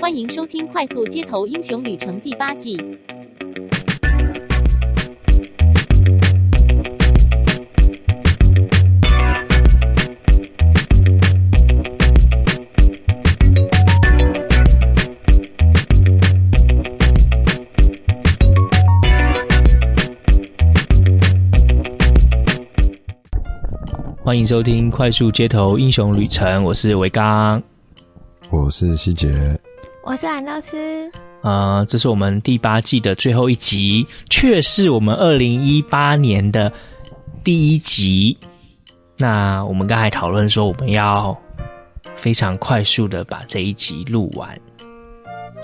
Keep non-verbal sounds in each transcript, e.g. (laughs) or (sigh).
欢迎收听《快速街头英雄旅程》第八季。欢迎收听《快速街头英雄旅程》，我是维刚，我是希杰，我是蓝老师。啊、呃，这是我们第八季的最后一集，却是我们二零一八年的第一集。那我们刚才讨论说，我们要非常快速的把这一集录完，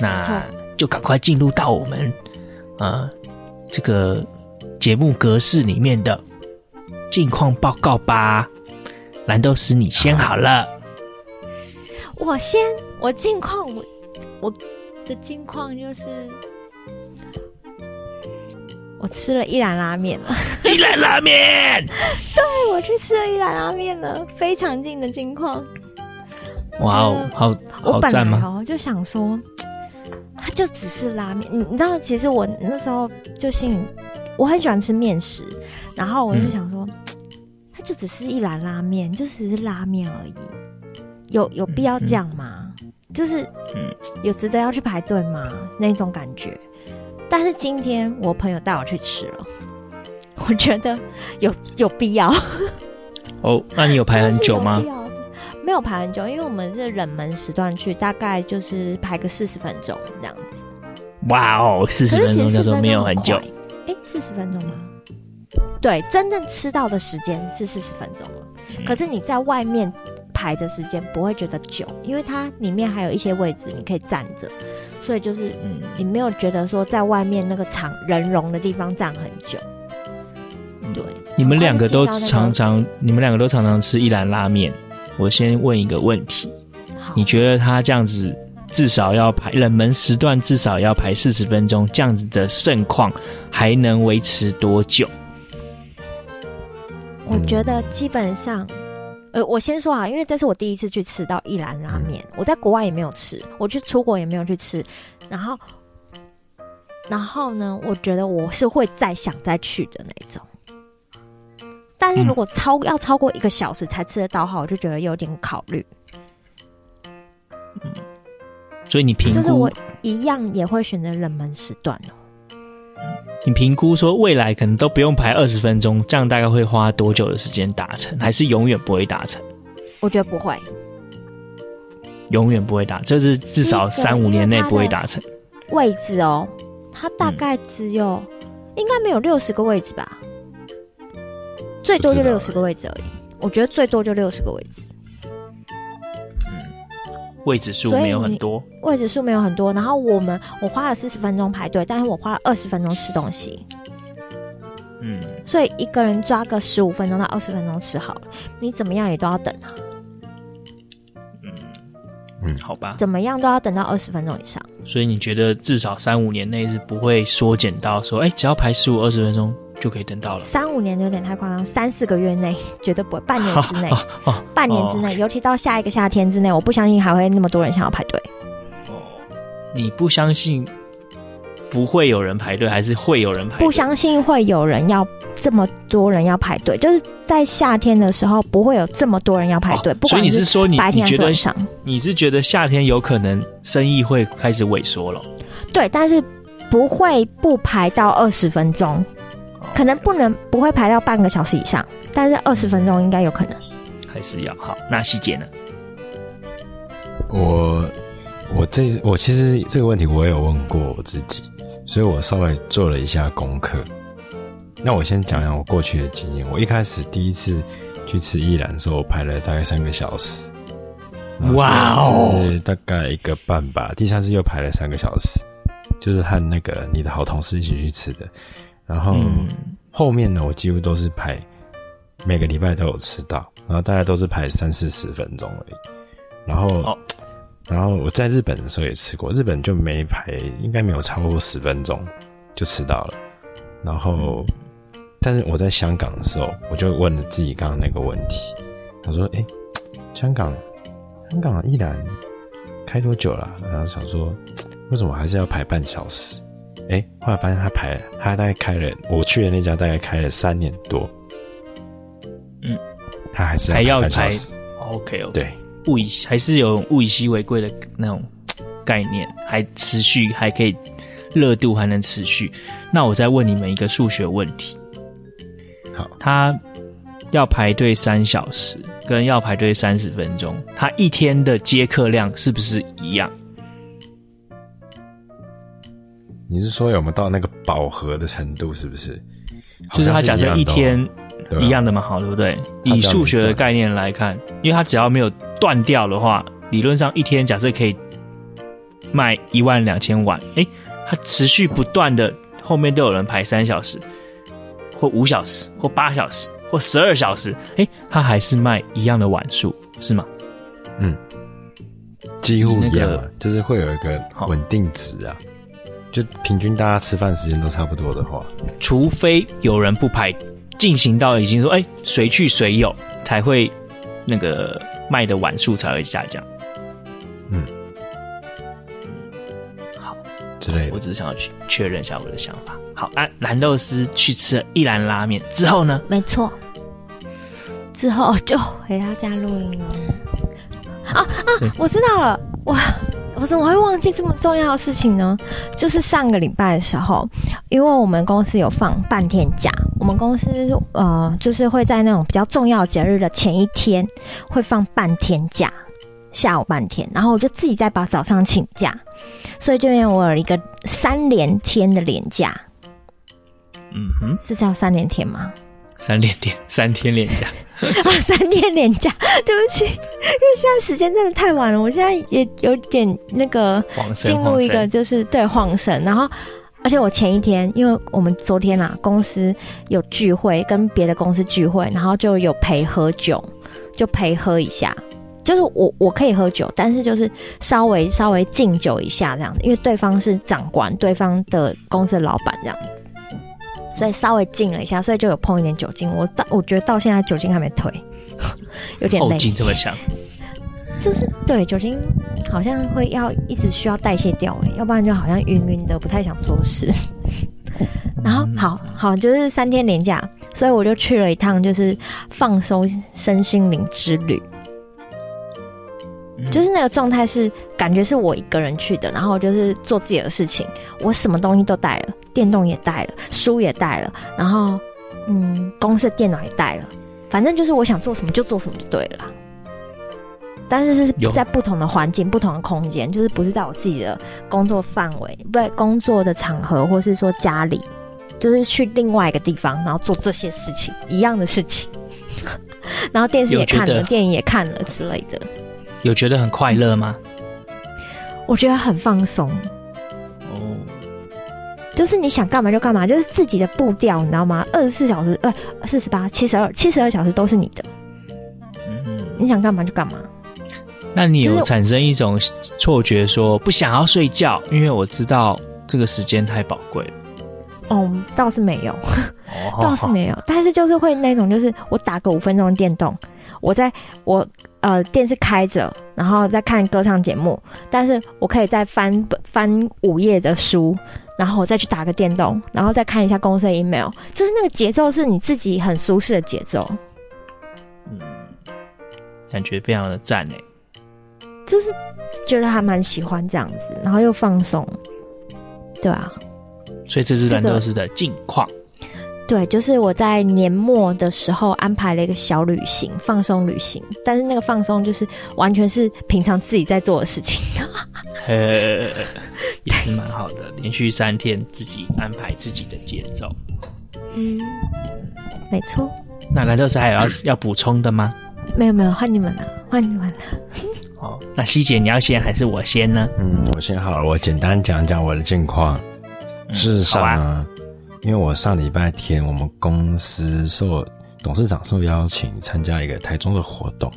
那就赶快进入到我们啊、呃、这个节目格式里面的近况报告吧。蓝豆丝，你先好了。我先，我近况，我我的近况就是，我吃了一兰拉面了。一兰拉面，(laughs) 对，我去吃了一兰拉面了，非常近的近况。哇哦，好，好赞吗？我就想说，它就只是拉面。你你知道，其实我那时候就心里，我很喜欢吃面食，然后我就想说。嗯就只是一兰拉面，就只是拉面而已，有有必要这样吗？嗯、就是，嗯，有值得要去排队吗？那种感觉。但是今天我朋友带我去吃了，(laughs) 我觉得有有必要。哦，那你有排很久吗？(laughs) 没有排很久，因为我们是冷门时段去，大概就是排个四十分钟这样子。哇哦，四十分钟叫做没有很久。哎，四十分钟吗？对，真正吃到的时间是四十分钟了，嗯，可是你在外面排的时间不会觉得久，因为它里面还有一些位置你可以站着，所以就是嗯，你没有觉得说在外面那个场人容的地方站很久。对，你们两个都常常，你们两个都常常吃一兰拉面。我先问一个问题，你觉得他这样子至少要排冷门时段，至少要排四十分钟，这样子的盛况还能维持多久？我觉得基本上，呃，我先说啊，因为这是我第一次去吃到一兰拉面，我在国外也没有吃，我去出国也没有去吃，然后，然后呢，我觉得我是会再想再去的那种。但是如果超要超过一个小时才吃得到的话，我就觉得有点考虑。嗯，所以你评估就是我一样也会选择冷门时段哦。你评估说未来可能都不用排二十分钟，这样大概会花多久的时间达成？还是永远不会达成？我觉得不会，永远不会达，就是至少三五年内不会达成。位置哦，它大概只有，嗯、应该没有六十个位置吧？最多就六十个位置而已。我觉得最多就六十个位置。位置数没有很多，位置数没有很多。然后我们我花了四十分钟排队，但是我花了二十分钟吃东西。嗯，所以一个人抓个十五分钟到二十分钟吃好了，你怎么样也都要等啊。嗯嗯，好吧，怎么样都要等到二十分钟以上。所以你觉得至少三五年内是不会缩减到说，哎，只要排十五二十分钟。就可以等到了。三五年有点太夸张，三四个月内绝对不会，半年之内，(laughs) 半年之内，尤其到下一个夏天之内，我不相信还会那么多人想要排队。哦，你不相信不会有人排队，还是会有人排队？不相信会有人要这么多人要排队，就是在夏天的时候不会有这么多人要排队。不管所以你是说你白天觉得你是觉得夏天有可能生意会开始萎缩了？对，但是不会不排到二十分钟。可能不能不会排到半个小时以上，但是二十分钟应该有可能。还是要好。那细节呢？我我这我其实这个问题我也有问过我自己，所以我稍微做了一下功课。那我先讲讲我过去的经验。我一开始第一次去吃一兰的时候，我排了大概三个小时。哇哦！大概一个半吧。第三次又排了三个小时，就是和那个你的好同事一起去吃的。然后后面呢，我几乎都是排，每个礼拜都有吃到，然后大概都是排三四十分钟而已。然后，哦、然后我在日本的时候也吃过，日本就没排，应该没有超过十分钟就吃到了。然后，但是我在香港的时候，我就问了自己刚刚那个问题，他说：“哎，香港，香港一兰开多久了？然后想说，为什么还是要排半小时？哎，后来发现他排，他大概开了，我去的那家大概开了三年多。嗯，他还是要排半小时。OK OK，对，物以还是有物以稀为贵的那种概念，还持续，还可以热度还能持续。那我再问你们一个数学问题。好，他要排队三小时，跟要排队三十分钟，他一天的接客量是不是一样？你是说有没有到那个饱和的程度？是不是？就是他假设一天一样的嘛，好，对不对？以数学的概念来看，因为他只要没有断掉的话，理论上一天假设可以卖一万两千碗。诶，它持续不断的，后面都有人排三小时，或五小时，或八小时，或十二小时，诶，它还是卖一样的碗数，是吗？嗯，几乎一样，那个，就是会有一个稳定值啊。就平均大家吃饭时间都差不多的话，除非有人不排，进行到已经说哎随去随有，才会那个卖的碗数才会下降。嗯，好，之类的。我只是想要去确认一下我的想法。好，啊，蓝豆丝去吃了一兰拉面之后呢？没错，之后就回到家录音了。啊啊，我知道了，哇！我怎么会忘记这么重要的事情呢？就是上个礼拜的时候，因为我们公司有放半天假，我们公司呃就是会在那种比较重要节日的前一天会放半天假，下午半天，然后我就自己再把早上请假，所以就因为我有一个三连天的连假，嗯哼，是叫三连天吗？三连天，(laughs) 三天连假。啊，三天连假，(laughs) 对不起，因为现在时间真的太晚了，我现在也有点那个进入一个就是对晃神，然后而且我前一天，因为我们昨天啊公司有聚会，跟别的公司聚会，然后就有陪喝酒，就陪喝一下，就是我我可以喝酒，但是就是稍微稍微敬酒一下这样子，因为对方是长官，对方的公司的老板这样子。所以稍微敬了一下，所以就有碰一点酒精。我到我觉得到现在酒精还没退，(laughs) 有点累。后劲这么强，就是对酒精好像会要一直需要代谢掉，哎，要不然就好像晕晕的，不太想做事。(laughs) 然后好好就是三天连假，所以我就去了一趟，就是放松身心灵之旅。就是那个状态是感觉是我一个人去的，然后就是做自己的事情，我什么东西都带了，电动也带了，书也带了，然后嗯，公司的电脑也带了，反正就是我想做什么就做什么就对了。但是是在不同的环境、不同的空间，就是不是在我自己的工作范围，不对，工作的场合，或是说家里，就是去另外一个地方，然后做这些事情，一样的事情，(laughs) 然后电视也看了，电影也看了之类的。有觉得很快乐吗？我觉得很放松。哦，就是你想干嘛就干嘛，就是自己的步调，你知道吗？二十四小时，呃，四十八、七十二、七十二小时都是你的。嗯，你想干嘛就干嘛。那你有产生一种错觉，说不想要睡觉，因为我知道这个时间太宝贵了。哦，倒是没有，倒是没有，(laughs) 但是就是会那种，就是我打个五分钟的电动，我在我。呃，电视开着，然后再看歌唱节目，但是我可以再翻翻五页的书，然后我再去打个电动，然后再看一下公司的 email，就是那个节奏是你自己很舒适的节奏，嗯，感觉非常的赞诶，就是觉得还蛮喜欢这样子，然后又放松，对啊，所以这是蓝豆丝的近况。对，就是我在年末的时候安排了一个小旅行，放松旅行。但是那个放松就是完全是平常自己在做的事情，呃，(laughs) 也是蛮好的。连续三天自己安排自己的节奏，嗯，没错。那兰豆丝还有要要补充的吗？没有没有，换你们了，换你们了。哦，那希姐你要先还是我先呢？嗯，我先好了，我简单讲讲我的近况。事实上啊。因为我上礼拜天，我们公司受董事长受邀请参加一个台中的活动，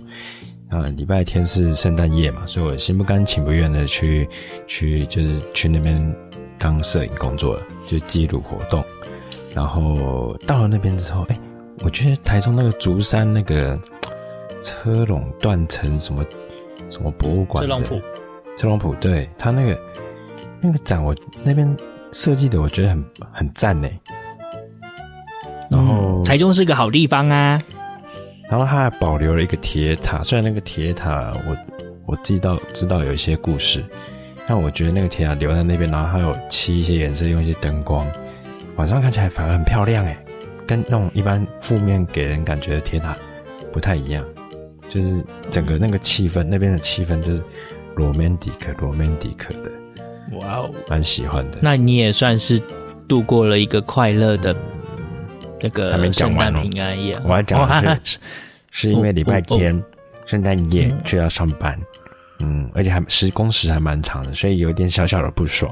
啊，礼拜天是圣诞夜嘛，所以我心不甘情不愿的去去就是去那边当摄影工作了，就记录活动。然后到了那边之后，哎，我觉得台中那个竹山那个车垄断成什么什么博物馆，特朗普，特朗普，对，他那个那个展，我那边设计的，我觉得很很赞呢。然后、嗯、台中是个好地方啊。然后他还保留了一个铁塔，虽然那个铁塔我我知道知道有一些故事，但我觉得那个铁塔留在那边，然后还有漆一些颜色，用一些灯光，晚上看起来反而很漂亮诶，跟那种一般负面给人感觉的铁塔不太一样，就是整个那个气氛，那边的气氛就是 romantic romantic 的，哇哦，蛮喜欢的。那你也算是度过了一个快乐的。这个还没讲完哦，平安夜，我要讲的是，是，因为礼拜天圣诞夜就要上班，嗯，而且还时工时还蛮长的，所以有一点小小的不爽。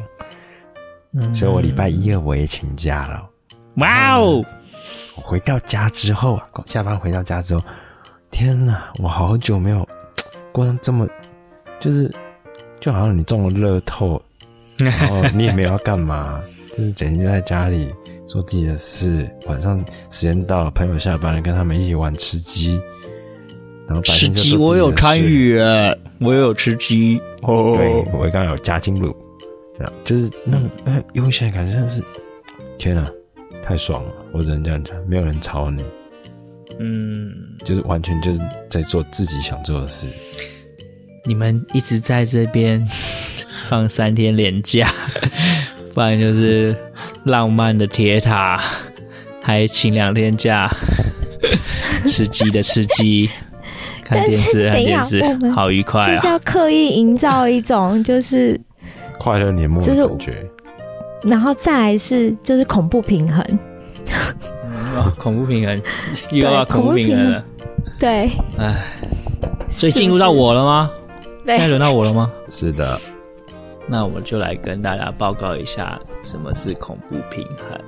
嗯，所以我礼拜一二我也请假了。哇哦！我回到家之后啊，下班回到家之后，天哪，我好久没有 (tsk) 过上这么，就是就好像你中了乐透，(laughs) 然后你也没有要干嘛，就是整天就在家里。做自己的事，晚上时间到了，朋友下班了，跟他们一起玩吃鸡。然后。吃鸡我有参与，我也有吃鸡。哦，对，我刚刚有加进入，这样就是那种呃悠闲感，真的是天啊，太爽了！我只能这样讲，没有人吵你，嗯，就是完全就是在做自己想做的事。你们一直在这边 (laughs) 放三天连假。(laughs) 不然就是浪漫的铁塔，还请两天假，(laughs) 吃鸡的吃鸡，看电视看电视，好愉快啊！就是要刻意营造一种就是快乐年末的感觉，就是，然后再来是就是恐怖平衡，嗯哦、(laughs) 恐怖平衡又要恐怖平衡了，对，哎，所以进入到我了吗？现在轮到我了吗？是的。那我就来跟大家报告一下什么是恐怖平衡。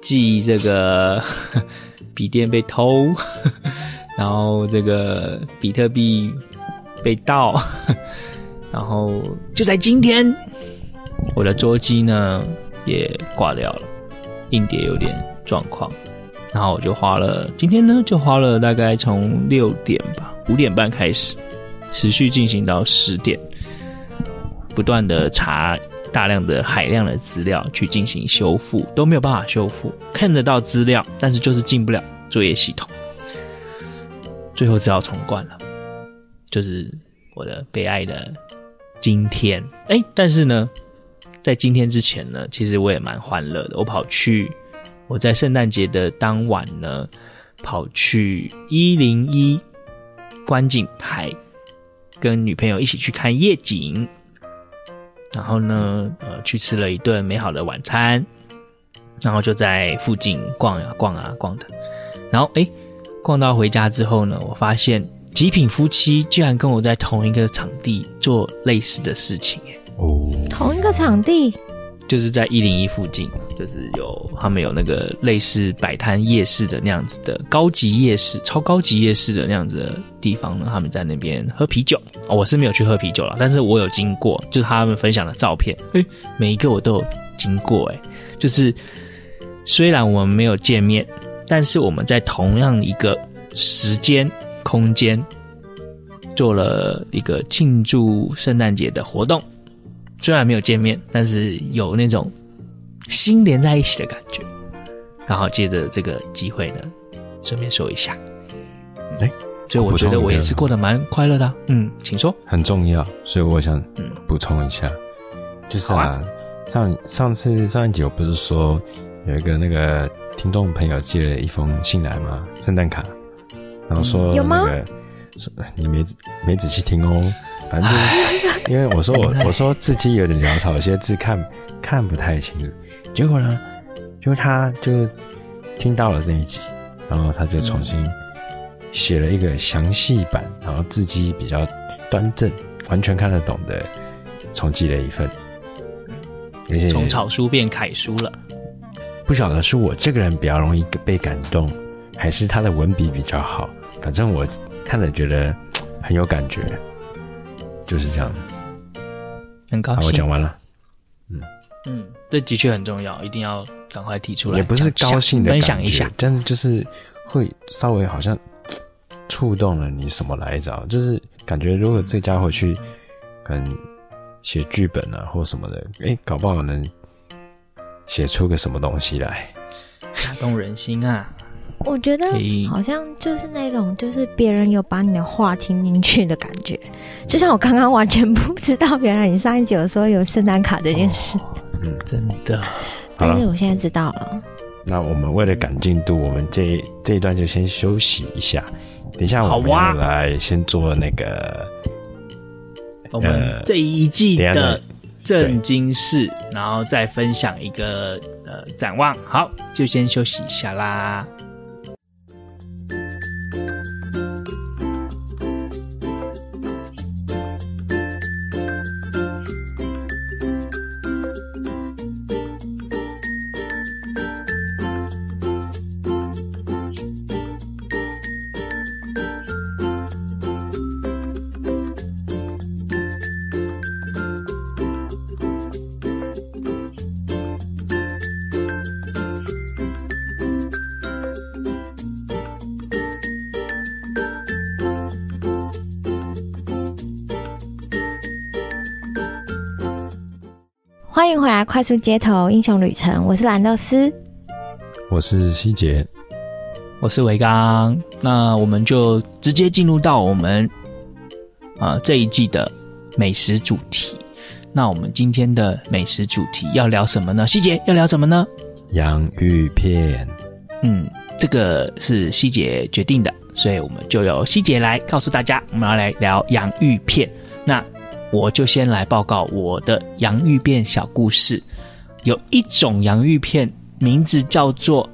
继这个 (laughs) 笔电被偷，(laughs) 然后这个比特币被盗，然后就在今天，我的桌机呢也挂掉了，硬碟有点状况，然后我就花了今天呢就花了大概从六点吧，五点半开始，持续进行到十点。不断的查大量的海量的资料去进行修复，都没有办法修复，看得到资料，但是就是进不了作业系统，最后只好重灌了。就是我的悲哀的今天，哎，但是呢，在今天之前呢，其实我也蛮欢乐的。我跑去我在圣诞节的当晚呢，跑去一零一观景台，跟女朋友一起去看夜景。然后呢，呃，去吃了一顿美好的晚餐，然后就在附近逛啊逛啊逛的，然后哎，逛到回家之后呢，我发现极品夫妻居然跟我在同一个场地做类似的事情，哦，同一个场地。就是在一零一附近，就是有他们有那个类似摆摊夜市的那样子的高级夜市，超高级夜市的那样子的地方呢。他们在那边喝啤酒，我是没有去喝啤酒了，但是我有经过，就是他们分享的照片，诶，每一个我都有经过，诶，就是虽然我们没有见面，但是我们在同样一个时间空间做了一个庆祝圣诞节的活动。虽然没有见面，但是有那种心连在一起的感觉。刚好借着这个机会呢，顺便说一下。哎，所以我觉得我也是过得蛮快乐的。嗯，请说。很重要，所以我想补充一下，就是啊，啊上上次上一集我不是说有一个那个听众朋友寄了一封信来吗？圣诞卡，然后说那个、嗯、有吗？说你没没仔细听哦。反正就是，(laughs) 因为我说我我说字迹有点潦草，有些字看看不太清楚。结果呢，就他就听到了那一集，然后他就重新写了一个详细版，然后字迹比较端正，完全看得懂的，重寄了一份。而且从草书变楷书了。不晓得是我这个人比较容易被感动，还是他的文笔比较好。反正我看了觉得很有感觉。就是这样，很高兴。我讲完了，嗯嗯，这的确很重要，一定要赶快提出来。也不是高兴的分享一下，但是就是会稍微好像触动了你什么来着？就是感觉如果这家伙去，可能写剧本啊或什么的，哎、欸，搞不好能写出个什么东西来，打动人心啊！我觉得好像就是那种，就是别人有把你的话听进去的感觉，就像我刚刚完全不知道，原来你上一集有说有圣诞卡这件事，哦、嗯，真的。但是我现在知道了。那我们为了赶进度，我们这这一段就先休息一下。等一下我们要来先做那个，我们这一季的正经事，然后再分享一个呃展望。好，就先休息一下啦。欢迎回来，快速街头英雄旅程。我是蓝豆丝，我是希杰，我是维刚。那我们就直接进入到我们啊、呃、这一季的美食主题。那我们今天的美食主题要聊什么呢？希杰要聊什么呢？洋芋片。嗯，这个是希杰决定的，所以我们就由希杰来告诉大家，我们要来聊洋芋片。那我就先来报告我的洋芋片小故事。有一种洋芋片，名字叫做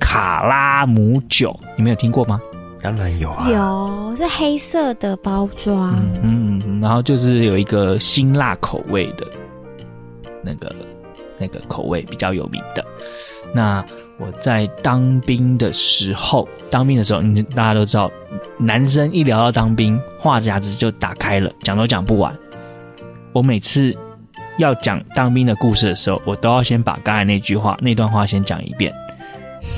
卡拉姆酒，你们有听过吗？当然有啊，有，是黑色的包装，嗯嗯，然后就是有一个辛辣口味的，那个那个口味比较有名的。那我在当兵的时候，当兵的时候，你大家都知道，男生一聊到当兵，话匣子就打开了，讲都讲不完。我每次要讲当兵的故事的时候，我都要先把刚才那句话、那段话先讲一遍。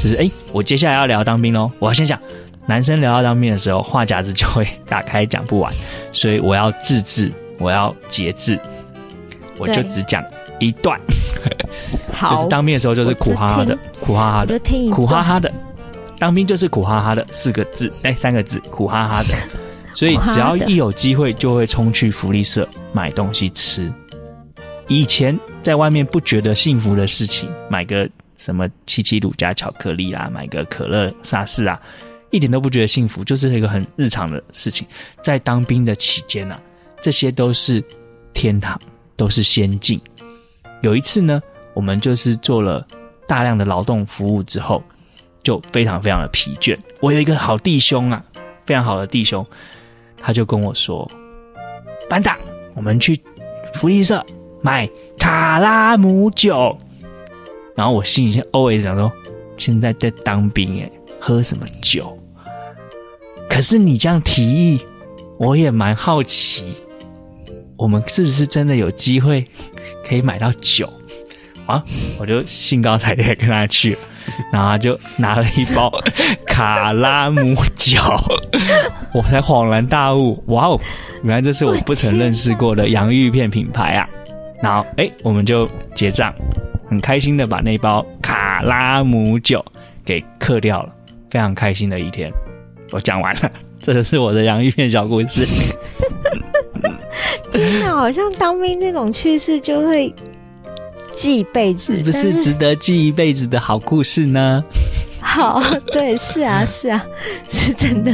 就是，哎，我接下来要聊当兵喽，我要先讲。男生聊到当兵的时候，话匣子就会打开，讲不完，所以我要自制，我要节制，我就只讲一段。好，就是当兵的时候就是苦哈哈的，苦哈哈的，苦哈哈的。当兵就是苦哈哈的四个字，哎，三个字，苦哈哈的。所以只要一有机会，就会冲去福利社买东西吃。以前在外面不觉得幸福的事情，买个什么七七乳加巧克力啊，买个可乐沙士啊，一点都不觉得幸福，就是一个很日常的事情。在当兵的期间啊，这些都是天堂，都是仙境。有一次呢，我们就是做了大量的劳动服务之后，就非常非常的疲倦。我有一个好弟兄啊，非常好的弟兄。他就跟我说：“班长，我们去福利社买卡拉姆酒。”然后我心里先 always 想说：“现在在当兵诶，喝什么酒？”可是你这样提议，我也蛮好奇，我们是不是真的有机会可以买到酒啊？我就兴高采烈跟他去了。然后就拿了一包卡拉姆酒，我才恍然大悟，哇哦，原来这是我不曾认识过的洋芋片品牌啊！然后哎，我们就结账，很开心的把那包卡拉姆酒给嗑掉了，非常开心的一天。我讲完了，这就是我的洋芋片小故事。(laughs) 天哪，好像当兵这种趣事就会。记一辈子，是不是值得记一辈子的好故事呢？好，对，是啊，是啊，(laughs) 是真的。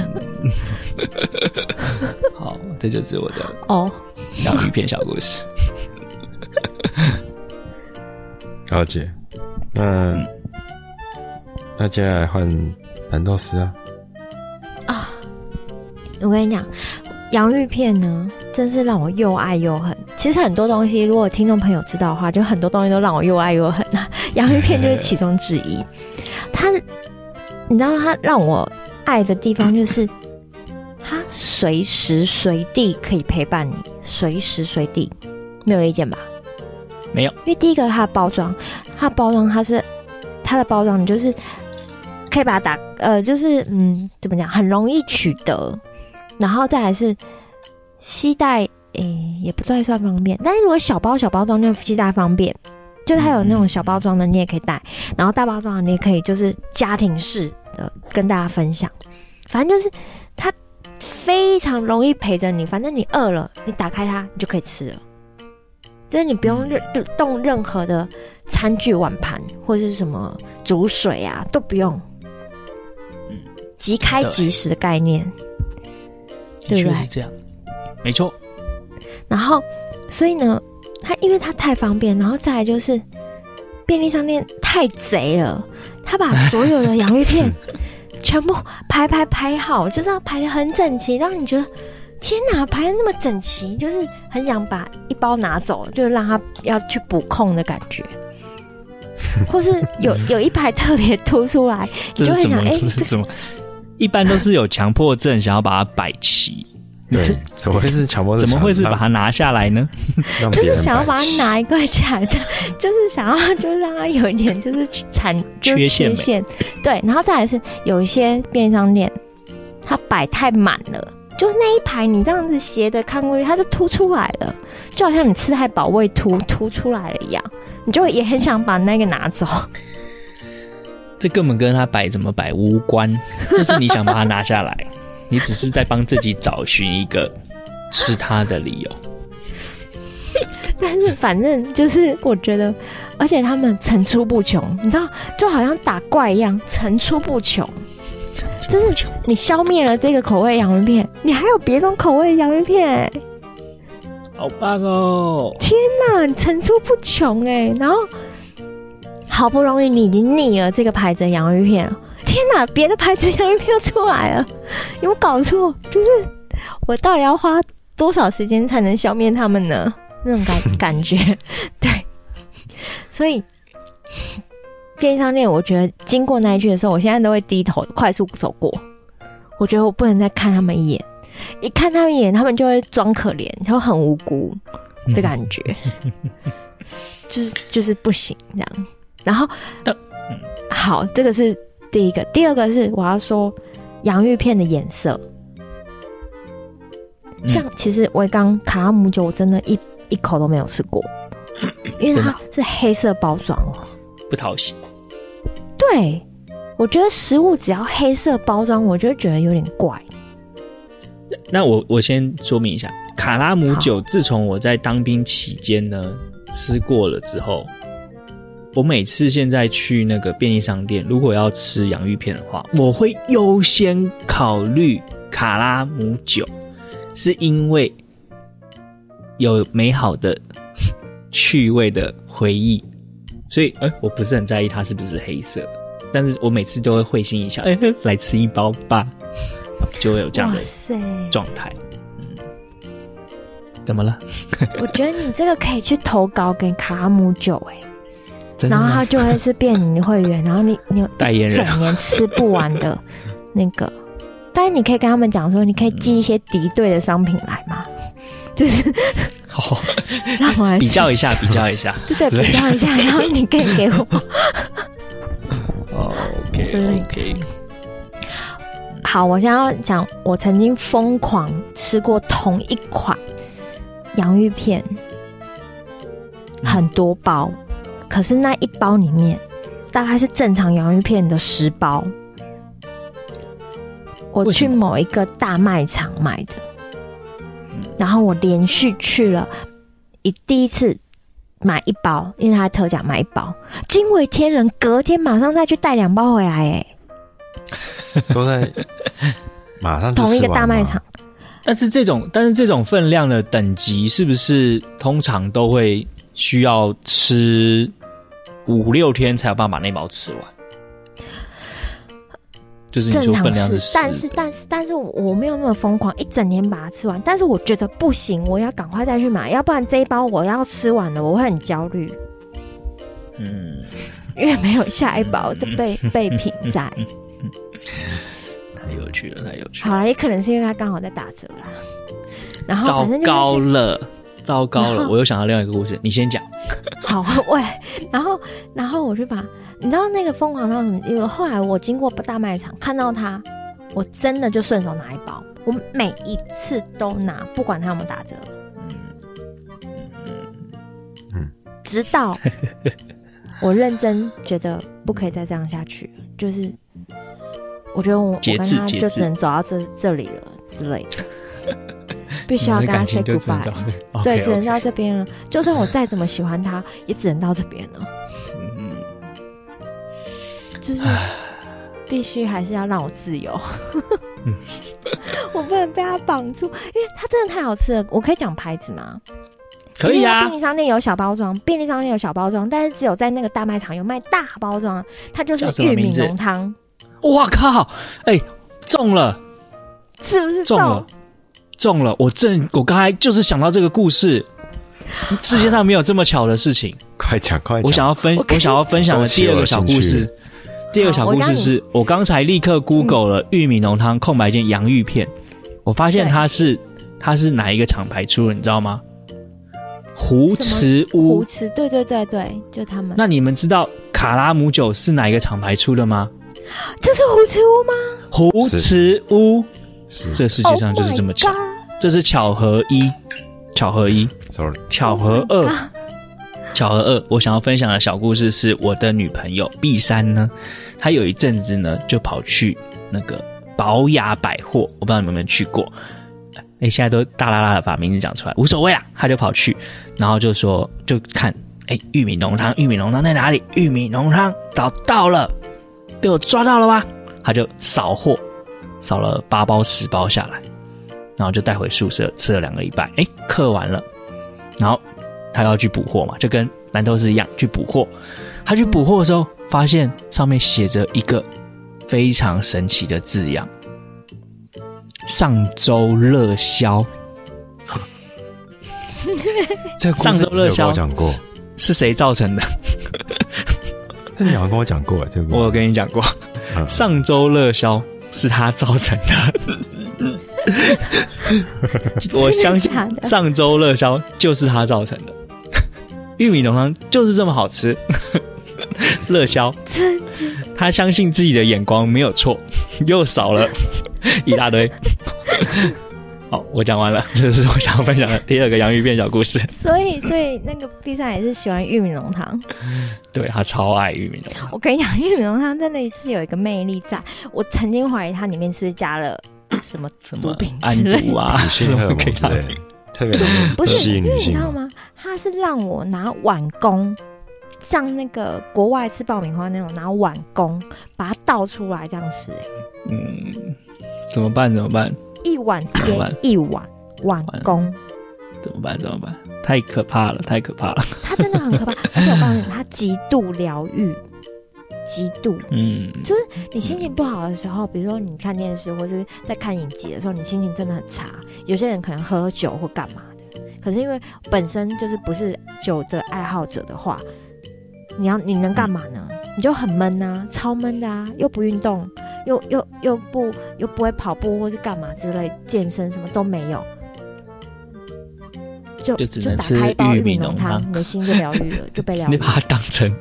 (laughs) 好，这就是我的哦，洋芋片小故事。(laughs) 高姐，那那接下来换蓝豆丝啊。啊，我跟你讲。洋芋片呢，真是让我又爱又恨。其实很多东西，如果听众朋友知道的话，就很多东西都让我又爱又恨啊。(laughs) 洋芋片就是其中之一。它，你知道它让我爱的地方就是，(coughs) 它随时随地可以陪伴你，随时随地，没有意见吧？没有。因为第一个它的包装，它的包装它是它的包装，你就是可以把它打，呃，就是嗯，怎么讲，很容易取得。然后再来是携带诶，也不太算方便。但是如果小包小包装就携带方便，就它有那种小包装的，你也可以带，然后大包装的你也可以，就是家庭式的跟大家分享。反正就是它非常容易陪着你，反正你饿了，你打开它，你就可以吃了。就是你不用任动任何的餐具碗盘或者是什么煮水啊，都不用。嗯，即开即食的概念，对不对？是这样，没错。然后，所以呢，它因为它太方便，然后再来就是便利商店太贼了，他把所有的洋芋片 (laughs) 全部排排排好，就是要排的很整齐，让你觉得天哪，排的那么整齐，就是很想把一包拿走，就是让他要去补空的感觉。(laughs) 或是有有一排特别凸出来，(laughs) 你就会想，哎，这是什么？一般都是有强迫症，想要把它摆齐。对，怎么会是强迫？怎么会是把它拿下来呢？就是想要把它拿一块起来的，就是想要就让它有一点就是残缺陷，缺陷。对，然后再来是有一些便利商店，它摆太满了，就那一排你这样子斜的看过去，它就凸出来了，就好像你吃太饱胃凸凸出来了一样，你就也很想把那个拿走。(laughs) 这根本跟他摆怎么摆无关，就是你想把它拿下来。你只是在帮自己找寻一个 (laughs) 吃它的理由，(laughs) 但是反正就是我觉得，而且他们层出不穷，你知道，就好像打怪一样，层出不穷。就是你消灭了这个口味洋芋片，你还有别种口味洋芋片，好棒哦！天哪，你层出不穷哎！然后好不容易你已经腻了这个牌子的洋芋片。天哪！别的牌子洋芋片又出来了，(laughs) 有搞错？就是我到底要花多少时间才能消灭他们呢？那种感感觉，(laughs) 对。所以便利商店，我觉得经过那一句的时候，我现在都会低头快速走过。我觉得我不能再看他们一眼，一看他们一眼，他们就会装可怜，就很无辜的感觉，(laughs) 就是就是不行这样。然后，好，这个是。第一个，第二个是我要说洋芋片的颜色，像其实我刚卡拉姆酒，我真的一一口都没有吃过，(coughs) 因为它是黑色包装哦，不讨喜。对，我觉得食物只要黑色包装，我就会觉得有点怪。那我我先说明一下，卡拉姆酒自从我在当兵期间呢吃过了之后。我每次现在去那个便利商店，如果要吃洋芋片的话，我会优先考虑卡拉姆酒，是因为有美好的趣味的回忆，所以哎、欸，我不是很在意它是不是黑色，但是我每次都会会心一笑，哎、欸，来吃一包吧，就会有这样的状态。嗯，怎么了？(laughs) 我觉得你这个可以去投稿给卡拉姆酒、欸，哎。然后他就会是变你的会员，然后你你有一整年吃不完的 (laughs) 那个，但是你可以跟他们讲说，你可以寄一些敌对的商品来吗？就是好，让我来比较一下，比较一下，对对，比较一下，(laughs) 然后你可以给我。哦，OK OK。好，我现在要讲，我曾经疯狂吃过同一款洋芋片，很多包。可是那一包里面，大概是正常洋芋片的十包。我去某一个大卖场买的，然后我连续去了一第一次买一包，因为它特价买一包，惊为天人。隔天马上再去带两包回来，哎，都在 (laughs) 马上同一个大卖场。但是这种，但是这种分量的等级，是不是通常都会需要吃？五六天才有办法把那包吃完，就是你说分量是，但是但是但是我没有那么疯狂，一整年把它吃完。但是我觉得不行，我要赶快再去买，要不然这一包我要吃完了，我会很焦虑。嗯，(laughs) 因为没有下一包的备备品在。(laughs) 太有趣了，太有趣了。好了，也可能是因为它刚好在打折啦。然后反正糟糕了。糟糕了，我又想到另外一个故事，你先讲。(laughs) 好，喂，然后然后我就把，你知道那个疯狂到什么？因为后来我经过大卖场看到他，我真的就顺手拿一包，我每一次都拿，不管他有没有打折。嗯嗯，直到我认真觉得不可以再这样下去，就是。我觉得我我跟就只能走到这这里了之类的，(laughs) (laughs) 必须要跟他 say goodbye。对，只能到这边了。就算我 (laughs) 再怎么喜欢他，也只能到这边了。嗯，就是必须还是要让我自由。(laughs) 我不能被他绑住，因为他真的太好吃了。我可以讲牌子吗？可以啊。便利商店有小包装，便利商店有小包装，但是只有在那个大卖场有卖大包装。它就是玉米浓汤。哇靠！哎、欸，中了，是不是中？中了？中了！我正我刚才就是想到这个故事，世界上没有这么巧的事情。快讲快讲！我想要分我，我想要分享的第二个小故事。第二个小故事是我刚才立刻 Google 了玉米浓汤空白键洋芋片，我发现它是它是哪一个厂牌出的，你知道吗？胡池屋。胡池，对对对对，就他们。那你们知道卡拉姆酒是哪一个厂牌出的吗？这是胡池屋吗？胡池屋，这世界上就是这么巧，oh、这是巧合一，巧合一，sorry，巧合二。Oh 巧合二，我想要分享的小故事是我的女朋友碧山呢，她有一阵子呢就跑去那个宝雅百货，我不知道你们有没有去过，哎，现在都大啦啦的把名字讲出来，无所谓啊，她就跑去，然后就说就看，哎，玉米浓汤，玉米浓汤在哪里？玉米浓汤找到了，被我抓到了吧？她就扫货，扫了八包十包下来，然后就带回宿舍吃了两个礼拜，哎，嗑完了，然后。他要去补货嘛，就跟蓝豆丝一样去补货。他去补货的时候，发现上面写着一个非常神奇的字样：“上周热销。(laughs) ”这上周热销讲过是谁造成的？(laughs) 这你好像跟我讲过，这个我有跟你讲过。上周热销是他造成的，(laughs) 我相信上周热销就是他造成的。(laughs) 玉米浓汤就是这么好吃，(laughs) 热销。他相信自己的眼光没有错，又少了一大堆。好，我讲完了，(laughs) 这是我想要分享的 (laughs) 第二个洋芋片小故事。所以，所以那个 B 站也是喜欢玉米浓汤，对，他超爱玉米浓汤。我跟你讲，玉米浓汤真的是有一个魅力在，在我曾经怀疑它里面是不是加了 (coughs) 什么什么安毒啊，什么可以的。特别不是，因为你知道吗？他是让我拿碗工，像那个国外吃爆米花那种拿碗公，把它倒出来这样吃。嗯，怎么办？怎么办？一碗接一碗碗工，怎么办？怎么办？太可怕了！太可怕了！他真的很可怕，(laughs) 而且我告诉你，他极度疗愈。极度，嗯，就是你心情不好的时候，比如说你看电视或者是在看影集的时候，你心情真的很差。有些人可能喝酒或干嘛的，可是因为本身就是不是酒的爱好者的话，你要你能干嘛呢？你就很闷啊，超闷的啊，又不运动，又又又不又不会跑步或是干嘛之类，健身什么都没有。就就只能吃玉米浓汤，你的心就疗愈了，就被疗愈。(laughs) 你把它当成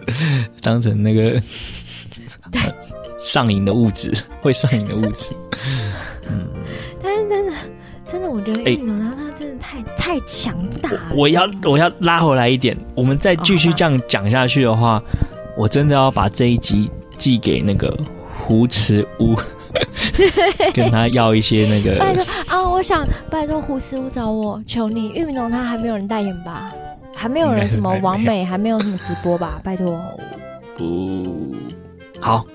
当成那个对上瘾的物质，会上瘾的物质。(laughs) 嗯，但是真的真的，我觉得玉米浓汤它真的太、欸、太强大了。我要我要拉回来一点，我们再继续这样讲下去的话，哦、我真的要把这一集寄给那个胡慈屋。(laughs) 跟他要一些那个，(laughs) 拜托啊！我想拜托胡师傅找我，求你，玉米浓汤还没有人代言吧？还没有人什么网美，(laughs) 还没有什么直播吧？拜托，不，好，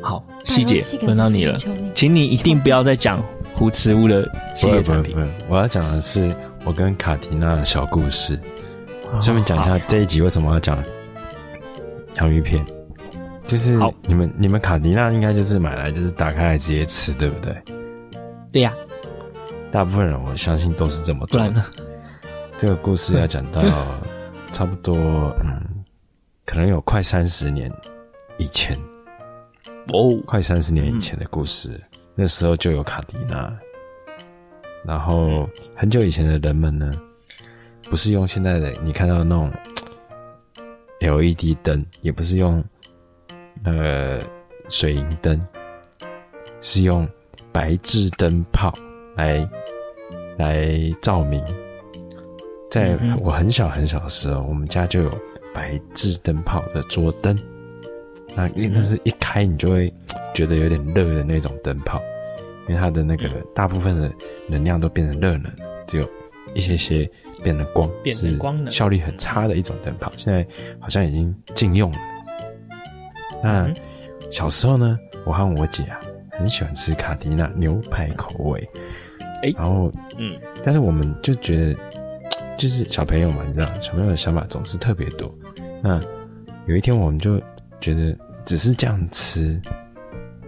好，细节轮到你了，请你一定不要再讲胡池屋的系列产品。我要讲的是我跟卡缇娜的小故事，顺便讲一下这一集为什么要讲洋芋片。就是你们你们卡迪娜应该就是买来就是打开来直接吃，对不对？对呀、啊，大部分人我相信都是这么做的。这个故事要讲到 (laughs) 差不多嗯，可能有快三十年以前哦，快三十年以前的故事，嗯、那时候就有卡迪娜。然后很久以前的人们呢，不是用现在的你看到的那种 LED 灯，也不是用。那个水银灯是用白炽灯泡来来照明。在我很小很小的时候，我们家就有白炽灯泡的桌灯。那因为那是一开你就会觉得有点热的那种灯泡，因为它的那个大部分的能量都变成热能，只有一些些变成光，变成光能，效率很差的一种灯泡。现在好像已经禁用了。那小时候呢，我和我姐啊很喜欢吃卡迪娜牛排口味，哎，然后嗯，但是我们就觉得就是小朋友嘛，你知道，小朋友的想法总是特别多。那有一天我们就。觉得只是这样吃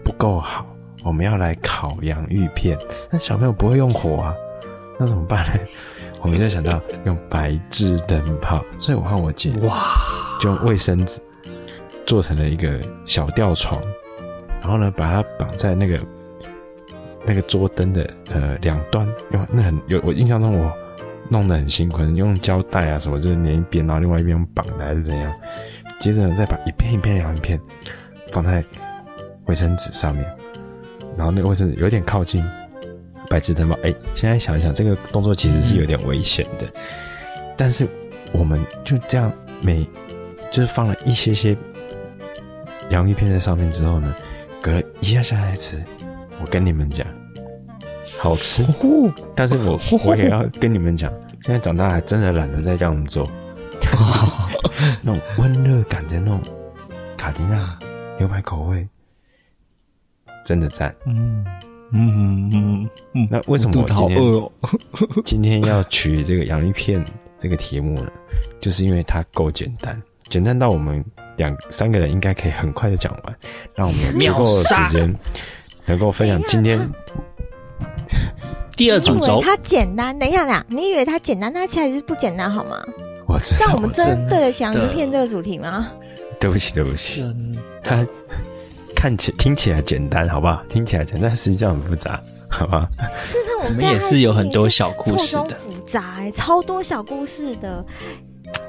不够好，我们要来烤洋芋片。那小朋友不会用火啊，那怎么办呢？(laughs) 我们就想到用白炽灯泡，所以我和我姐哇，就用卫生纸做成了一个小吊床，然后呢，把它绑在那个那个桌灯的呃两端，用那很有我印象中我弄得很辛苦，用胶带啊什么，就是粘一边，然后另外一边绑的还是怎样。接着，再把一片一片洋芋片放在卫生纸上面，然后那个卫生纸有点靠近白炽灯泡。哎，现在想一想，这个动作其实是有点危险的。但是我们就这样每就是放了一些些洋芋片在上面之后呢，隔了一下下来吃。我跟你们讲，好吃。但是我我也要跟你们讲，现在长大还真的懒得再这样做。(laughs) 那种温热感的那种卡迪娜牛排口味，真的赞。嗯嗯嗯嗯。那为什么我今天？(laughs) (laughs) 今天要取这个洋芋片这个题目呢？就是因为它够简单，简单到我们两三个人应该可以很快的讲完，让我们有足够的时间能够分享今天第二主轴。它简单，等一下啦，你以为它简单，它其实是不简单，好吗？我知道，像我们真对得起洋芋片这个主题吗？对不起，对不起，它看起听起来简单，好不好？听起来简单，但实际上很复杂，好吧？事实上，我们也是有很多小故事的，复杂哎，超多小故事的。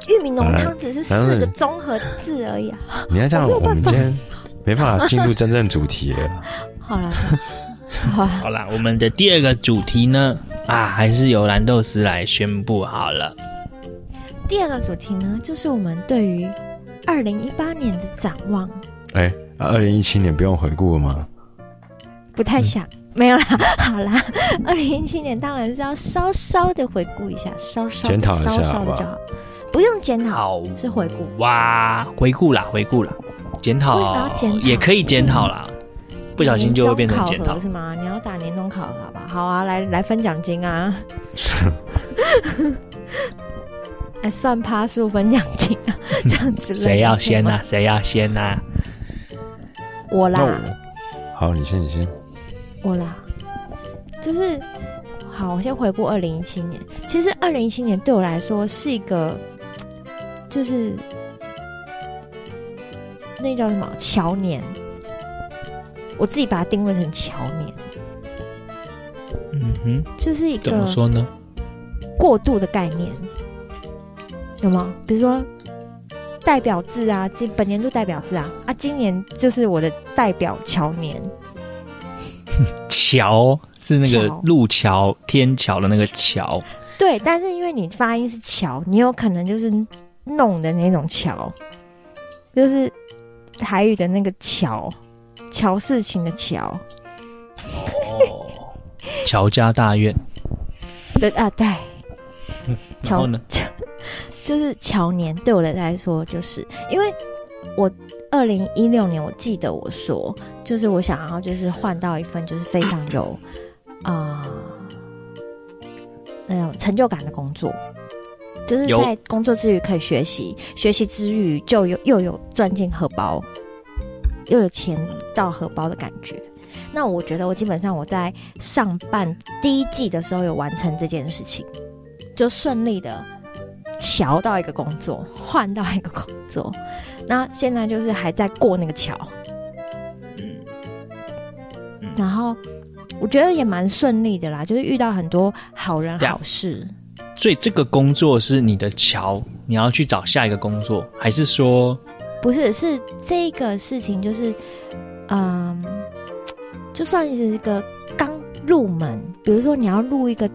玉米浓汤只是四个综合字而已啊！你要这样，我们今天没办法进入真正主题了。(laughs) 好了，(laughs) 好，好啦，我们的第二个主题呢？啊，还是由蓝豆丝来宣布好了。第二个主题呢，就是我们对于二零一八年的展望。哎、欸，二零一七年不用回顾了吗？不太想，嗯、没有啦。(laughs) 好啦，二零一七年当然是要稍稍的回顾一下，稍稍检讨一下，稍稍的就好，不用检讨，是回顾。哇，回顾啦，回顾啦，检讨也可以检讨啦。不小心就会变成检讨是吗？你要打年终考核吧？好啊，来来分奖金啊！还 (laughs) 算趴数分奖金啊，(laughs) 这样子。谁要先呐、啊？谁要先呐、啊？我啦。好，你先，你先。我啦，就是好，我先回顾二零一七年。其实二零一七年对我来说是一个，就是那叫什么桥年。我自己把它定位成桥年。嗯哼，就是一个怎么说呢？过渡的概念。有吗？比如说代表字啊，今本年度代表字啊，啊，今年就是我的代表桥年。(laughs) 桥是那个路桥、天桥的那个桥。对，但是因为你发音是桥，你有可能就是弄的那种桥，就是台语的那个桥，乔事情的乔。哦，乔家大院。对啊，对。(laughs) 然后呢？就是乔年对我来说，就是因为我二零一六年，我记得我说，就是我想要就是换到一份就是非常有啊、呃、那种成就感的工作，就是在工作之余可以学习，学习之余就有又有赚进荷包，又有钱到荷包的感觉。那我觉得我基本上我在上半第一季的时候有完成这件事情，就顺利的。桥到一个工作，换到一个工作，那现在就是还在过那个桥，嗯，嗯，然后我觉得也蛮顺利的啦，就是遇到很多好人好事。所以这个工作是你的桥，你要去找下一个工作，还是说不是？是这个事情就是，嗯，就算是一个刚入门，比如说你要入一个。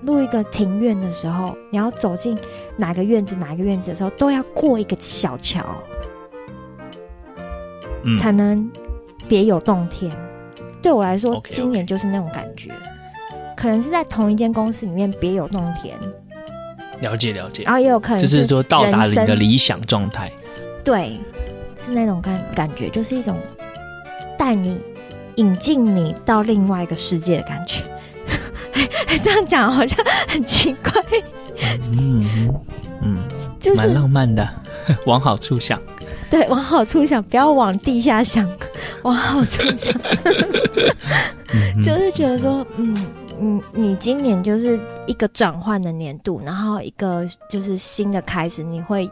入一个庭院的时候，你要走进哪个院子哪个院子的时候，都要过一个小桥，嗯，才能别有洞天。对我来说 okay, okay. 今年就是那种感觉，可能是在同一间公司里面别有洞天。了解了解，然后也有可能是就是说到达你的理想状态。对，是那种感感觉，就是一种带你引进你到另外一个世界的感觉。(laughs) 这样讲好像很奇怪。嗯嗯，嗯就是蛮浪漫的，(laughs) 往好处想。对，往好处想，不要往地下想，往好处想。(laughs) 就是觉得说，嗯，你你今年就是一个转换的年度，然后一个就是新的开始，你会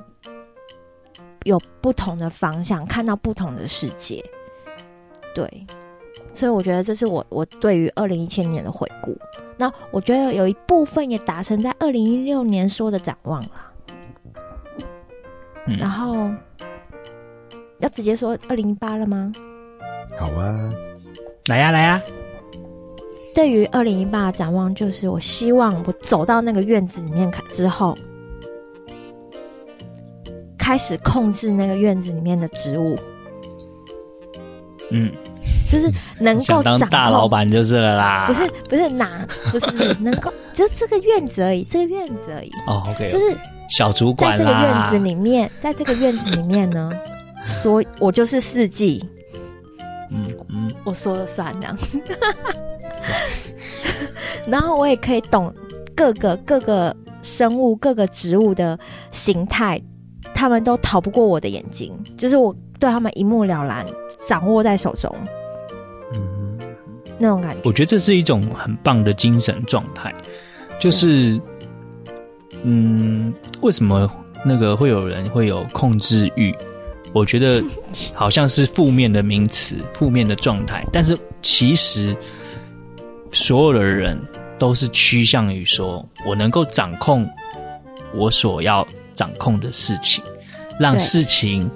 有不同的方向，看到不同的世界。对，所以我觉得这是我我对于二零一七年的回顾。那我觉得有一部分也达成在二零一六年说的展望了。嗯，然后。要直接说二零一八了吗？好啊，来呀来呀！对于二零一八的展望，就是我希望我走到那个院子里面之后，开始控制那个院子里面的植物。嗯，就是能够当大老板就是了啦。不是不是哪不是不是 (laughs) 能够就这个院子而已，这个院子而已。哦，OK，就是小主管在这个院子里面，在这个院子里面呢。所以，我就是四季，嗯嗯，我说了算这样，(laughs) 然后我也可以懂各个各个生物、各个植物的形态，他们都逃不过我的眼睛，就是我对他们一目了然，掌握在手中，嗯，那种感觉。我觉得这是一种很棒的精神状态，就是，嗯，为什么那个会有人会有控制欲？我觉得好像是负面的名词，负面的状态。但是其实所有的人都是趋向于说，我能够掌控我所要掌控的事情，让事情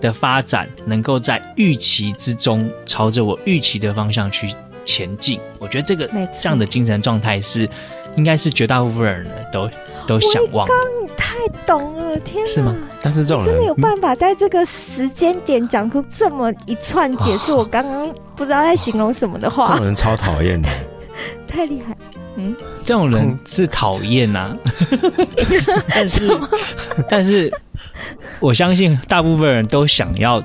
的发展能够在预期之中，朝着我预期的方向去前进。我觉得这个这样的精神状态是，应该是绝大部分人都都想望。刚你太懂了，天哪！是吗？但是这种人真的有办法在这个时间点讲出这么一串解释我刚刚不知道在形容什么的话。这种人超讨厌的，(laughs) 太厉害。嗯，这种人是讨厌呐，(laughs) 但是但是我相信大部分人都想要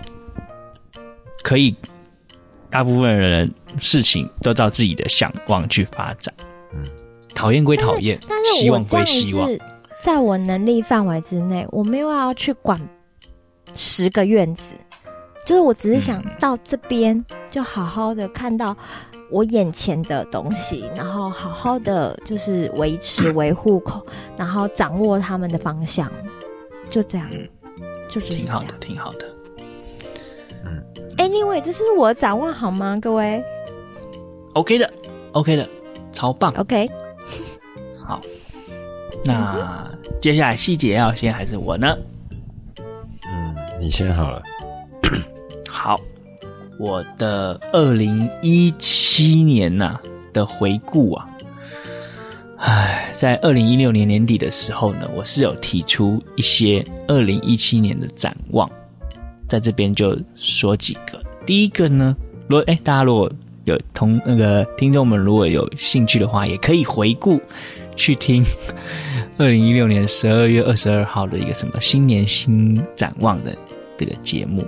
可以，大部分人事情都照自己的想望去发展。嗯，讨厌归讨厌，但是希望归希望。在我能力范围之内，我没有要去管十个院子，就是我只是想到这边就好好的看到我眼前的东西，然后好好的就是维持维护口，然后掌握他们的方向，就这样，就是。挺好的，挺好的。嗯，Anyway，这是我的展望好吗，各位？OK 的，OK 的，超棒。OK，好。那接下来细节要先还是我呢？嗯，你先好了。好，我的二零一七年呐、啊、的回顾啊，唉，在二零一六年年底的时候呢，我是有提出一些二零一七年的展望，在这边就说几个。第一个呢，如果哎，大家如果有同那个听众们如果有兴趣的话，也可以回顾。去听 (laughs) 二零一六年十二月二十二号的一个什么新年新展望的这个节目，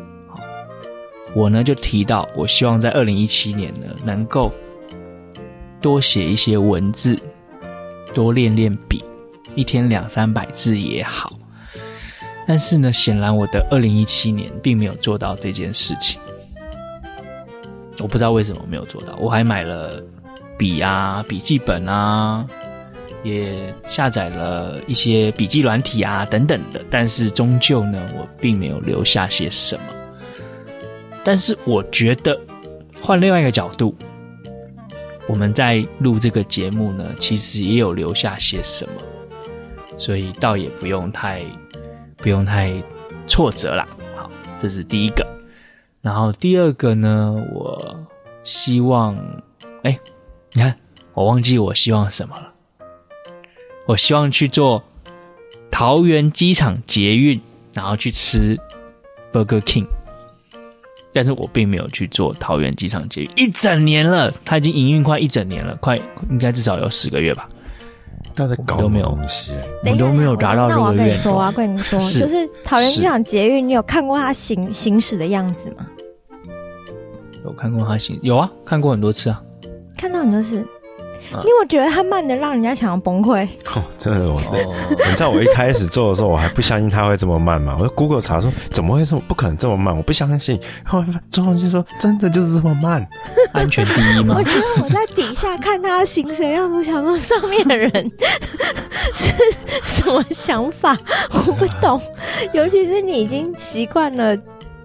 我呢就提到，我希望在二零一七年呢能够多写一些文字，多练练笔，一天两三百字也好。但是呢，显然我的二零一七年并没有做到这件事情，我不知道为什么没有做到。我还买了笔啊，笔记本啊。也下载了一些笔记软体啊，等等的，但是终究呢，我并没有留下些什么。但是我觉得，换另外一个角度，我们在录这个节目呢，其实也有留下些什么，所以倒也不用太不用太挫折啦。好，这是第一个。然后第二个呢，我希望，哎，你看，我忘记我希望什么了。我希望去做桃园机场捷运，然后去吃 Burger King。但是我并没有去做桃园机场捷运，一整年了，它已经营运快一整年了，快应该至少有十个月吧。都在搞都没有东西，我都没有达到这个愿望。那我跟你说啊，跟你说，是就是桃园机场捷运，你有看过它行行驶的样子吗？有看过它行，有啊，看过很多次啊，看到很多次。因为我觉得它慢的让人家想要崩溃。(laughs) 哦，真的，我你知道我一开始做的时候，我还不相信它会这么慢嘛。我就 Google 查说，怎么会这么不可能这么慢？我不相信。后来中文就说，真的就是这么慢，(laughs) 安全第一嘛？我觉得我在底下看它行驶样子，我想说上面的人 (laughs) 是什么想法？我不懂。尤其是你已经习惯了。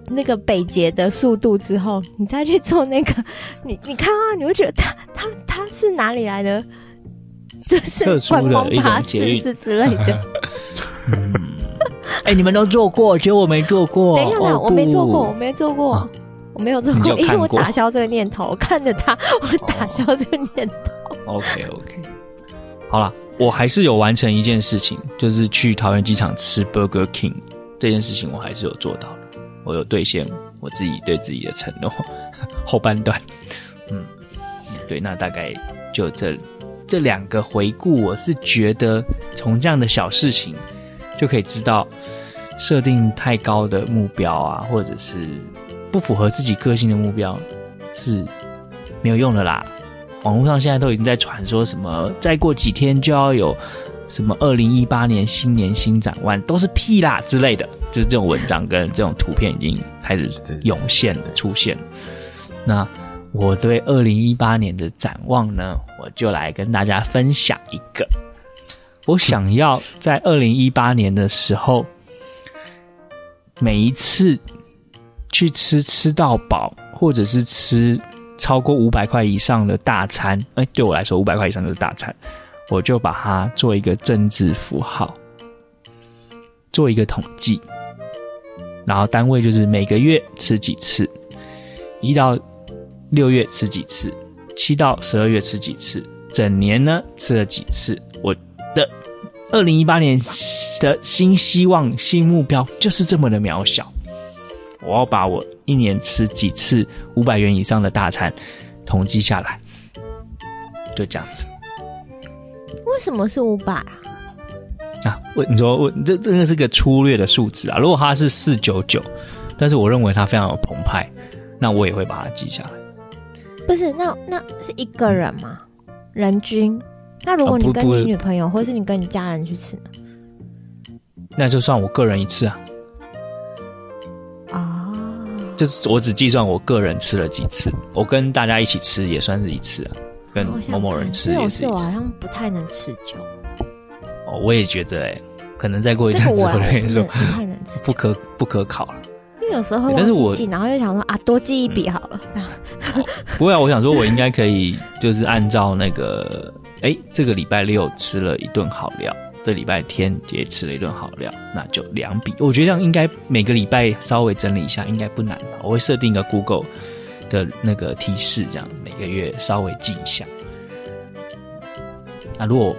那个北捷的速度之后，你再去做那个，(laughs) 你你看啊，你会觉得他他他是哪里来的？(laughs) 这是观光巴士是之类的。(laughs) 哎、欸，你们都做过，只有我没做过。等一下，我没做过，我没做过，啊、我没有做过，因为我打消这个念头。我看着他，我打消这个念头。哦、OK OK，好了，我还是有完成一件事情，就是去桃园机场吃 Burger King 这件事情，我还是有做到。我有兑现我自己对自己的承诺，后半段，嗯，对，那大概就这这两个回顾，我是觉得从这样的小事情就可以知道，设定太高的目标啊，或者是不符合自己个性的目标是没有用的啦。网络上现在都已经在传说什么，再过几天就要有什么二零一八年新年新展望，都是屁啦之类的。就是这种文章跟这种图片已经开始涌现了，出现了。那我对二零一八年的展望呢，我就来跟大家分享一个。我想要在二零一八年的时候，每一次去吃吃到饱，或者是吃超过五百块以上的大餐，哎，对我来说五百块以上就是大餐，我就把它做一个政治符号，做一个统计。然后单位就是每个月吃几次，一到六月吃几次，七到十二月吃几次，整年呢吃了几次？我的二零一八年的新希望、新目标就是这么的渺小。我要把我一年吃几次五百元以上的大餐统计下来，就这样子。为什么是五百啊？啊，我你说我这真的是个粗略的数字啊！如果它是四九九，但是我认为它非常有澎湃，那我也会把它记下来。不是，那那是一个人吗？人均？那如果你跟你女朋友，或是你跟你家人去吃呢？那就算我个人一次啊。啊，就是我只计算我个人吃了几次，我跟大家一起吃也算是一次啊，跟某某人吃也是一次。这种事我好像不太能持久。我也觉得哎、欸，可能再过一阵子，我跟你说，不太能吃，不可不可考了。因为有时候但是我然后又想说啊，多记一笔好了。不会啊，我想说，我应该可以，就是按照那个，哎、欸，这个礼拜六吃了一顿好料，这礼拜天也吃了一顿好料，那就两笔。我觉得这样应该每个礼拜稍微整理一下，应该不难吧？我会设定一个 Google 的那个提示，这样每个月稍微记一下。那如果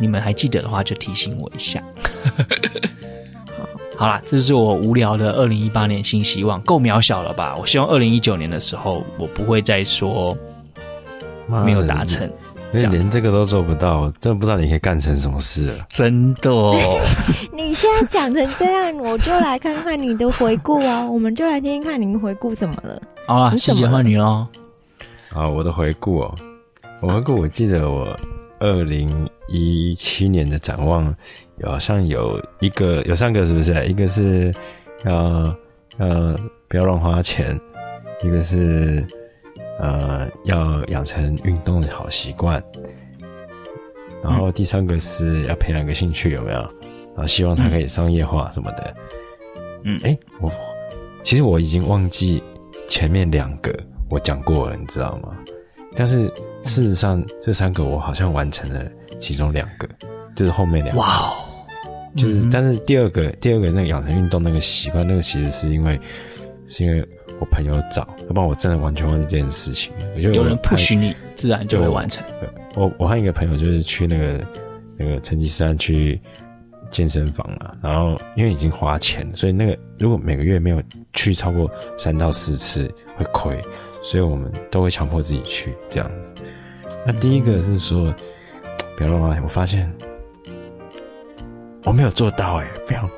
你们还记得的话，就提醒我一下。(laughs) 好，啦，这是我无聊的二零一八年新希望，够渺小了吧？我希望二零一九年的时候，我不会再说没有达成，因为连这个都做不到，真的不知道你可以干成什么事了。真的哦，(laughs) 你现在讲成这样，我就来看看你的回顾啊，(laughs) 我们就来听听看你的回顾怎么了。好啦，谢谢换你喽。啊，我的回顾哦，我回顾，我记得我。二零一七年的展望，好像有一个有三个，是不是？一个是要呃不要乱花钱，一个是呃要养成运动的好习惯，然后第三个是要培养一个兴趣，有没有？然后希望它可以商业化什么的。嗯，哎、欸，我其实我已经忘记前面两个我讲过了，你知道吗？但是事实上，这三个我好像完成了其中两个，就是后面两个。哇哦！就是，但是第二个，第二个那个养成运动那个习惯，那个其实是因为，是因为我朋友找，要不然我真的完全忘记这件事情。我就有人 push 你，自然就会完成。我我和一个朋友就是去那个那个成吉思汗去健身房啊，然后因为已经花钱，所以那个如果每个月没有去超过三到四次会亏，所以我们都会强迫自己去这样。那第一个是说，不要乱花钱，我发现我没有做到哎，非常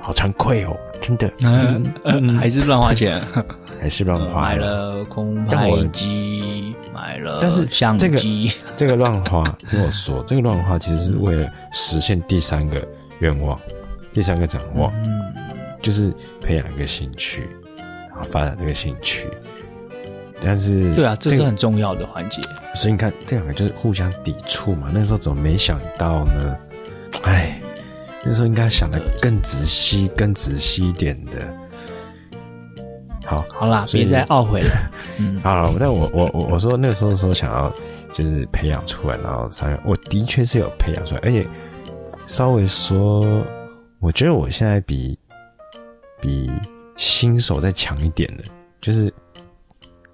好惭愧哦，真的，嗯，嗯还是乱花钱。(laughs) 还是乱花，买了空拍机，买了，但是相机，这个乱花，听我说，这个乱花其实是为了实现第三个愿望，第三个展望，嗯，就是培养一个兴趣，然后发展这个兴趣。但是，对啊，这是很重要的环节。所以你看，这两个就是互相抵触嘛。那时候怎么没想到呢？哎，那时候应该想的更仔细、更仔细一点的。好，好啦，别再懊悔了。(laughs) 嗯，好了，但我我我我说那个时候说想要就是培养出来，然后三月我的确是有培养出来，而且稍微说，我觉得我现在比比新手再强一点了，就是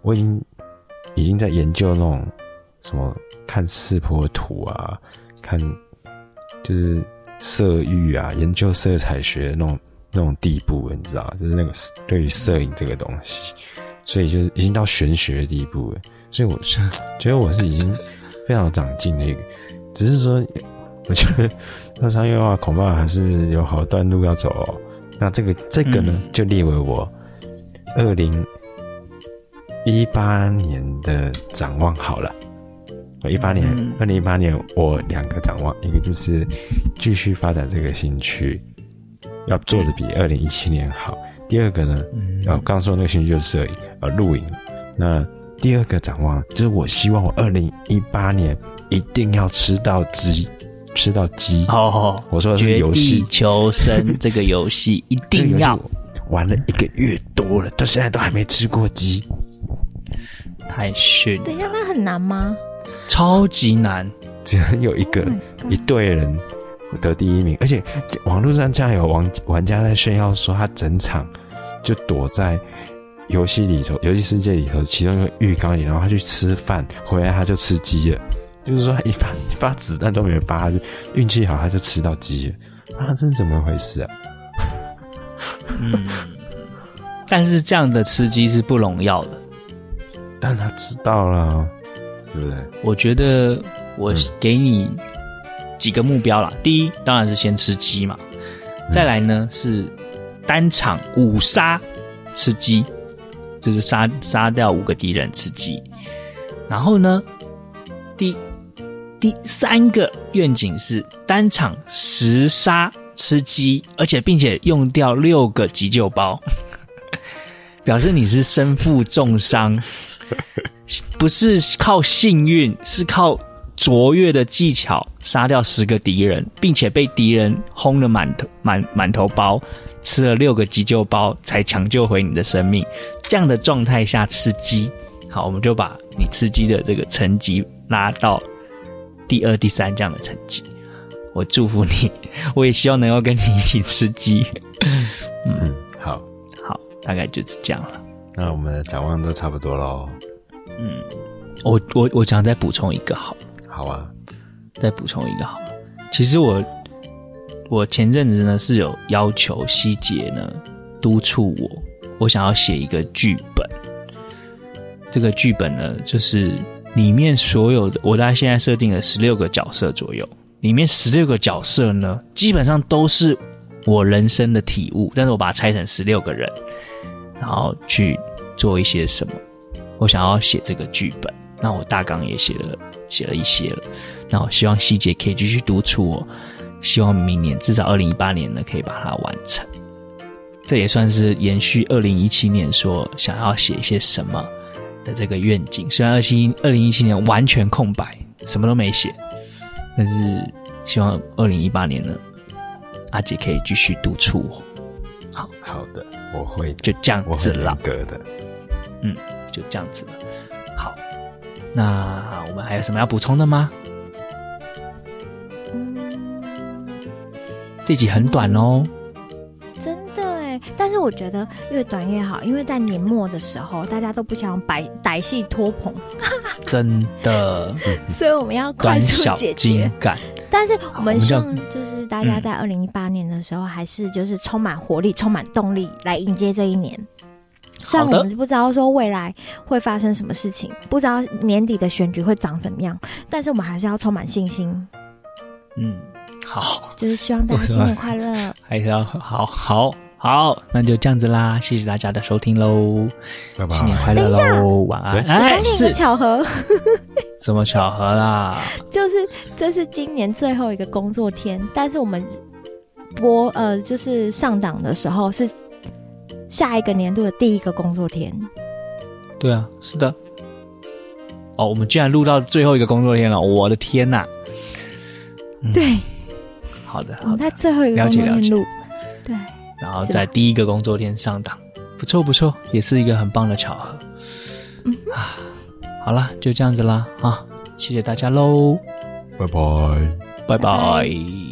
我已经已经在研究那种什么看视波图啊，看就是色域啊，研究色彩学那种。那种地步，你知道，就是那个对于摄影这个东西，所以就是已经到玄学的地步了。所以我是觉得我是已经非常长进的一个，只是说，我觉得 (laughs) 那商业化恐怕还是有好段路要走哦。那这个这个呢，就列为我二零一八年的展望好了。一八年，二零一八年我两个展望，一个就是继续发展这个兴趣。要做的比二零一七年好。第二个呢，呃、嗯，刚说那个兴趣就是摄影，呃，露营。那第二个展望就是，我希望我二零一八年一定要吃到鸡，吃到鸡。哦，我说的是游戏《求生》这个游戏一定要玩了一个月多了，到现在都还没吃过鸡，太逊。等一下，那很难吗？超级难，只能有一个、oh、一队人。得第一名，而且网络上这样有玩玩家在炫耀说，他整场就躲在游戏里头，游戏世界里头其中一个浴缸里，然后他去吃饭，回来他就吃鸡了。就是说，一发一发子弹都没有发，他就运气好，他就吃到鸡了。啊，这是怎么回事啊？嗯，但是这样的吃鸡是不荣耀的。但他知道了，对不对？我觉得我给你、嗯。几个目标啦，第一当然是先吃鸡嘛，再来呢是单场五杀吃鸡，就是杀杀掉五个敌人吃鸡，然后呢，第第三个愿景是单场十杀吃鸡，而且并且用掉六个急救包，(laughs) 表示你是身负重伤，(laughs) 不是靠幸运，是靠。卓越的技巧杀掉十个敌人，并且被敌人轰了满头满满头包，吃了六个急救包才抢救回你的生命。这样的状态下吃鸡，好，我们就把你吃鸡的这个成绩拉到第二、第三这样的成绩。我祝福你，(laughs) 我也希望能够跟你一起吃鸡。嗯，好，好，大概就是这样了。那我们的展望都差不多喽。嗯，我我我想再补充一个好。好啊，再补充一个好了。其实我我前阵子呢是有要求希杰呢督促我，我想要写一个剧本。这个剧本呢，就是里面所有的，我大概现在设定了十六个角色左右，里面十六个角色呢，基本上都是我人生的体悟，但是我把它拆成十六个人，然后去做一些什么。我想要写这个剧本。那我大纲也写了，写了一些了。那我希望希杰可以继续督促我，希望明年至少二零一八年呢可以把它完成。这也算是延续二零一七年说想要写一些什么的这个愿景。虽然二七二零一七年完全空白，什么都没写，但是希望二零一八年呢，阿杰可以继续督促我。好好的，我会就这样子了。格的，嗯，就这样子了。那我们还有什么要补充的吗？这集很短哦，是我觉得越短越好，因为在年末的时候，大家都不想摆歹戏拖棚，真的，(laughs) 所以我们要快速解决。但是我们希望就是大家在二零一八年的时候，还是就是充满活力、充满动力来迎接这一年。虽然我们不知道说未来会发生什么事情，不知道年底的选举会长怎么样，但是我们还是要充满信心。嗯，好，就是希望大家新年快乐，(laughs) 还是要好好好，那就这样子啦，谢谢大家的收听喽，拜拜，新年快乐喽，晚安。哎，是。巧合，(laughs) 什么巧合啦？(laughs) 就是这是今年最后一个工作天，但是我们播呃，就是上档的时候是下一个年度的第一个工作天。对啊，是的。哦，我们居然录到最后一个工作天了，我的天呐！对，好的，我们在最后一个工作天录，对，然后在第一个工作天上档，不错不错，也是一个很棒的巧合。嗯。啊，好了，就这样子啦，啊，谢谢大家喽，拜拜，拜拜。